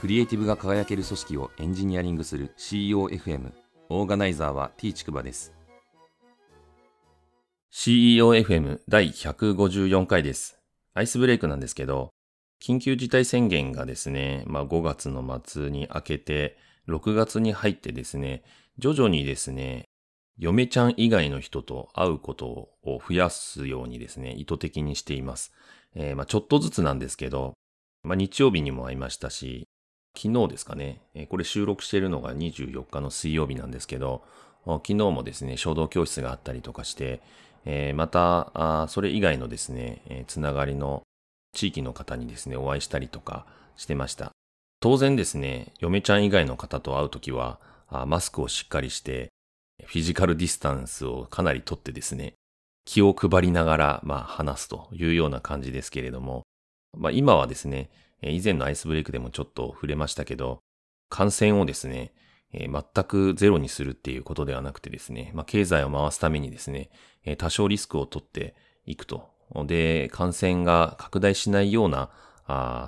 クリエイティブが輝ける組織をエンジニアリングする CEOFM オーガナイザーは T ちくばです。CEOFM 第154回です。アイスブレイクなんですけど緊急事態宣言がですね、まあ、5月の末に明けて6月に入ってですね徐々にですね嫁ちゃん以外の人と会うことを増やすようにですね、意図的にしています。えー、まあ、ちょっとずつなんですけど、まあ、日曜日にも会いましたし、昨日ですかね、これ収録しているのが24日の水曜日なんですけど、昨日もですね、衝動教室があったりとかして、また、それ以外のですね、つながりの地域の方にですね、お会いしたりとかしてました。当然ですね、嫁ちゃん以外の方と会うときは、マスクをしっかりして、フィジカルディスタンスをかなりとってですね、気を配りながら、まあ、話すというような感じですけれども、まあ、今はですね、以前のアイスブレイクでもちょっと触れましたけど、感染をですね、全くゼロにするっていうことではなくてですね、まあ、経済を回すためにですね、多少リスクを取っていくと。で、感染が拡大しないような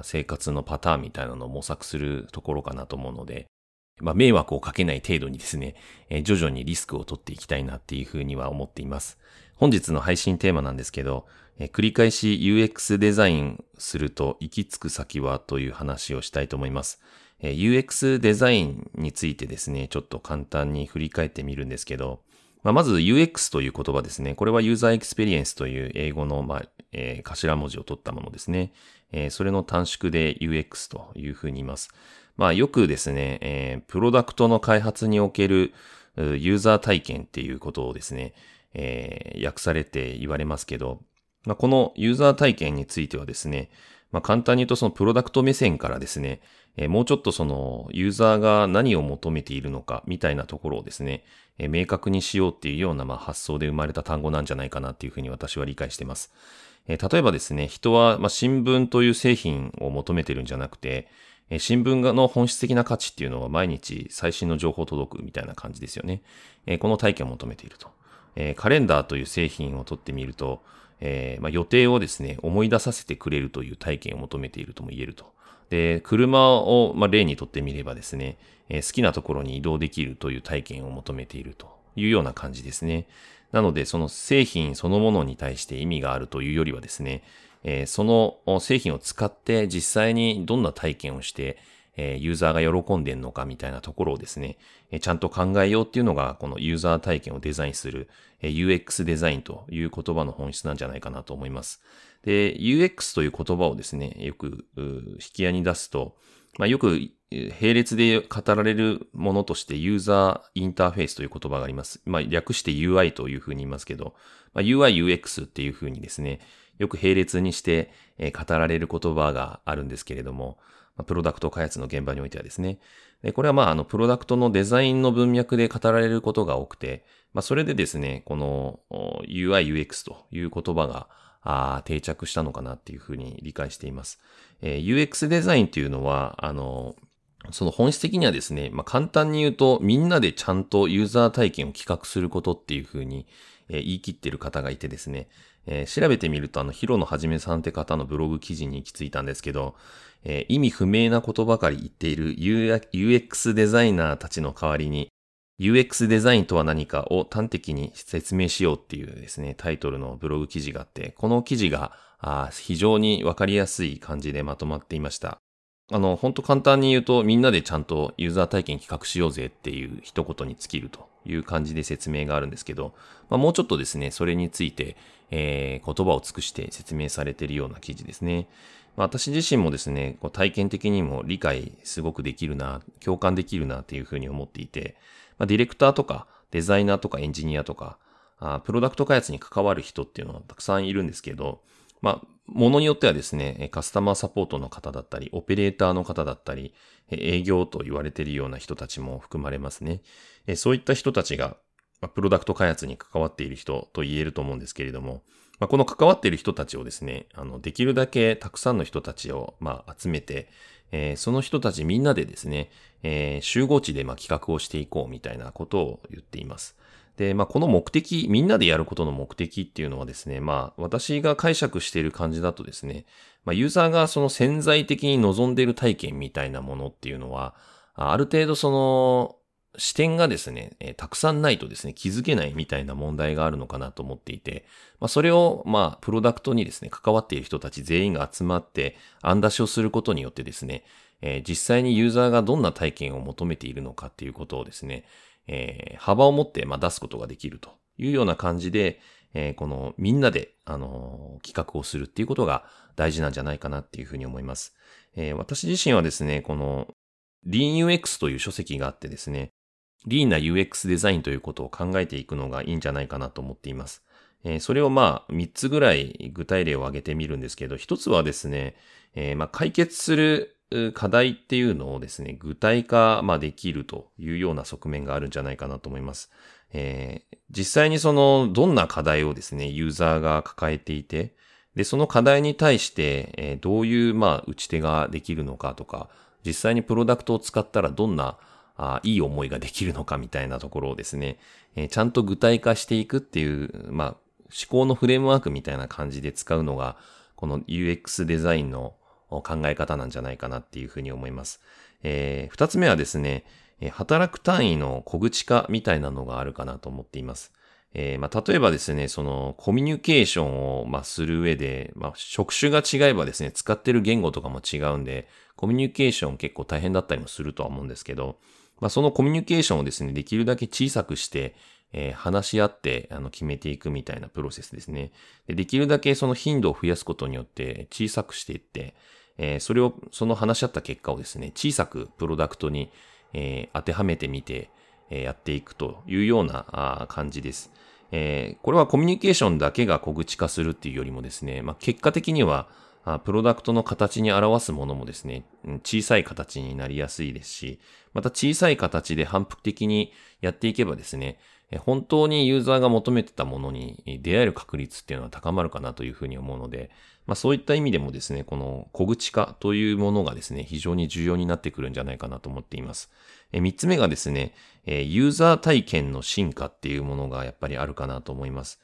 生活のパターンみたいなのを模索するところかなと思うので、まあ、迷惑をかけない程度にですね、えー、徐々にリスクを取っていきたいなっていうふうには思っています。本日の配信テーマなんですけど、え、繰り返し UX デザインすると行き着く先はという話をしたいと思います。え、UX デザインについてですね、ちょっと簡単に振り返ってみるんですけど、まあ、まず UX という言葉ですね。これはユーザーエクスペリエンスという英語の、まあえー、頭文字を取ったものですね。えー、それの短縮で UX というふうに言います。まあよくですね、えー、プロダクトの開発におけるユーザー体験っていうことをですね、えー、訳されて言われますけど、まあ、このユーザー体験についてはですね、まあ、簡単に言うとそのプロダクト目線からですね、えー、もうちょっとそのユーザーが何を求めているのかみたいなところをですね、えー、明確にしようっていうようなまあ発想で生まれた単語なんじゃないかなっていうふうに私は理解しています。えー、例えばですね、人はまあ新聞という製品を求めてるんじゃなくて、新聞の本質的な価値っていうのは毎日最新の情報届くみたいな感じですよね。この体験を求めていると。カレンダーという製品を取ってみると、えー、まあ、予定をですね、思い出させてくれるという体験を求めているとも言えると。で、車を、まあ、例にとってみればですね、えー、好きなところに移動できるという体験を求めているというような感じですね。なので、その製品そのものに対して意味があるというよりはですね、えー、その製品を使って実際にどんな体験をして、え、ユーザーが喜んでんのかみたいなところをですね、え、ちゃんと考えようっていうのが、このユーザー体験をデザインする、え、UX デザインという言葉の本質なんじゃないかなと思います。で、UX という言葉をですね、よく引き合いに出すと、まあ、よく並列で語られるものとしてユーザーインターフェースという言葉があります。まあ、略して UI というふうに言いますけど、まあ、UI、UX っていうふうにですね、よく並列にして、語られる言葉があるんですけれども、プロダクト開発の現場においてはですね。これはまあ、あの、プロダクトのデザインの文脈で語られることが多くて、まあ、それでですね、この UI、UX という言葉があ定着したのかなっていうふうに理解しています。えー、UX デザインっていうのは、あの、その本質的にはですね、まあ、簡単に言うと、みんなでちゃんとユーザー体験を企画することっていうふうに、えー、言い切ってる方がいてですね、えー、調べてみると、あの、ヒロのはじめさんって方のブログ記事に行き着いたんですけど、えー、意味不明なことばかり言っている UX デザイナーたちの代わりに、UX デザインとは何かを端的に説明しようっていうですね、タイトルのブログ記事があって、この記事があ非常にわかりやすい感じでまとまっていました。あの、ほんと簡単に言うと、みんなでちゃんとユーザー体験企画しようぜっていう一言に尽きるという感じで説明があるんですけど、まあ、もうちょっとですね、それについて、えー、言葉を尽くして説明されているような記事ですね。まあ、私自身もですね、こう体験的にも理解すごくできるな、共感できるなっていうふうに思っていて、まあ、ディレクターとかデザイナーとかエンジニアとか、あプロダクト開発に関わる人っていうのはたくさんいるんですけど、まあ、ものによってはですね、カスタマーサポートの方だったり、オペレーターの方だったり、営業と言われているような人たちも含まれますね。そういった人たちが、プロダクト開発に関わっている人と言えると思うんですけれども、この関わっている人たちをですね、あの、できるだけたくさんの人たちを、まあ、集めて、その人たちみんなでですね、集合地で、まあ、企画をしていこうみたいなことを言っています。で、まあ、この目的、みんなでやることの目的っていうのはですね、まあ、私が解釈している感じだとですね、まあ、ユーザーがその潜在的に望んでいる体験みたいなものっていうのは、ある程度その視点がですね、えー、たくさんないとですね、気づけないみたいな問題があるのかなと思っていて、まあ、それを、まあ、プロダクトにですね、関わっている人たち全員が集まって、案出しをすることによってですね、えー、実際にユーザーがどんな体験を求めているのかっていうことをですね、えー、幅を持って、まあ、出すことができるというような感じで、えー、このみんなで、あのー、企画をするっていうことが大事なんじゃないかなっていうふうに思います。えー、私自身はですね、この LeanUX という書籍があってですね、リーンな UX デザインということを考えていくのがいいんじゃないかなと思っています。えー、それをまあ3つぐらい具体例を挙げてみるんですけど、1つはですね、えー、まあ解決する課題っていうのをですね、具体化、まあ、できるというような側面があるんじゃないかなと思います。えー、実際にその、どんな課題をですね、ユーザーが抱えていて、で、その課題に対して、えー、どういう、まあ、打ち手ができるのかとか、実際にプロダクトを使ったらどんな、あいい思いができるのかみたいなところをですね、えー、ちゃんと具体化していくっていう、まあ、思考のフレームワークみたいな感じで使うのが、この UX デザインの考え方なんじゃないかなっていうふうに思います。えー、二つ目はですね、働く単位の小口化みたいなのがあるかなと思っています。えー、まあ、例えばですね、そのコミュニケーションを、まあ、する上で、まあ、職種が違えばですね、使ってる言語とかも違うんで、コミュニケーション結構大変だったりもするとは思うんですけど、まあ、そのコミュニケーションをですね、できるだけ小さくして、えー、話し合ってあの決めていくみたいなプロセスですねで。できるだけその頻度を増やすことによって小さくしていって、えー、それを、その話し合った結果をですね、小さくプロダクトに、えー、当てはめてみて、えー、やっていくというようなあ感じです。え、これはコミュニケーションだけが小口化するっていうよりもですね、まあ、結果的には、プロダクトの形に表すものもですね、小さい形になりやすいですし、また小さい形で反復的にやっていけばですね、本当にユーザーが求めてたものに出会える確率っていうのは高まるかなというふうに思うので、まあそういった意味でもですね、この小口化というものがですね、非常に重要になってくるんじゃないかなと思っています。三つ目がですね、ユーザー体験の進化っていうものがやっぱりあるかなと思います。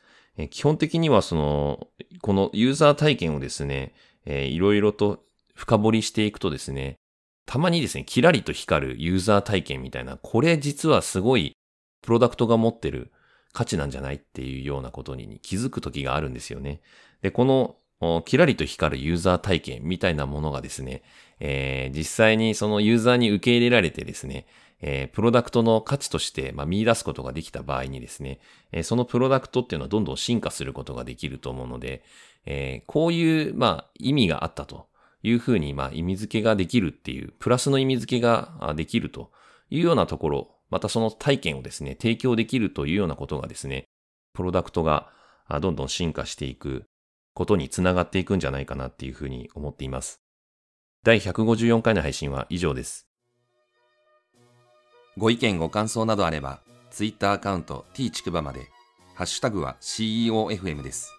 基本的にはその、このユーザー体験をですね、いろいろと深掘りしていくとですね、たまにですね、キラリと光るユーザー体験みたいな、これ実はすごいプロダクトが持ってる価値なんじゃないっていうようなことに気づく時があるんですよね。で、このキラリと光るユーザー体験みたいなものがですね、えー、実際にそのユーザーに受け入れられてですね、えー、プロダクトの価値として、まあ、見出すことができた場合にですね、えー、そのプロダクトっていうのはどんどん進化することができると思うので、えー、こういう、まあ、意味があったというふうに、まあ、意味付けができるっていう、プラスの意味付けができるというようなところ、またその体験をですね、提供できるというようなことがですね、プロダクトがどんどん進化していくことにつながっていくんじゃないかなっていうふうに思っています。第154回の配信は以上です。ご意見ご感想などあれば、Twitter アカウント t ちくばまで、ハッシュタグは CEOFM です。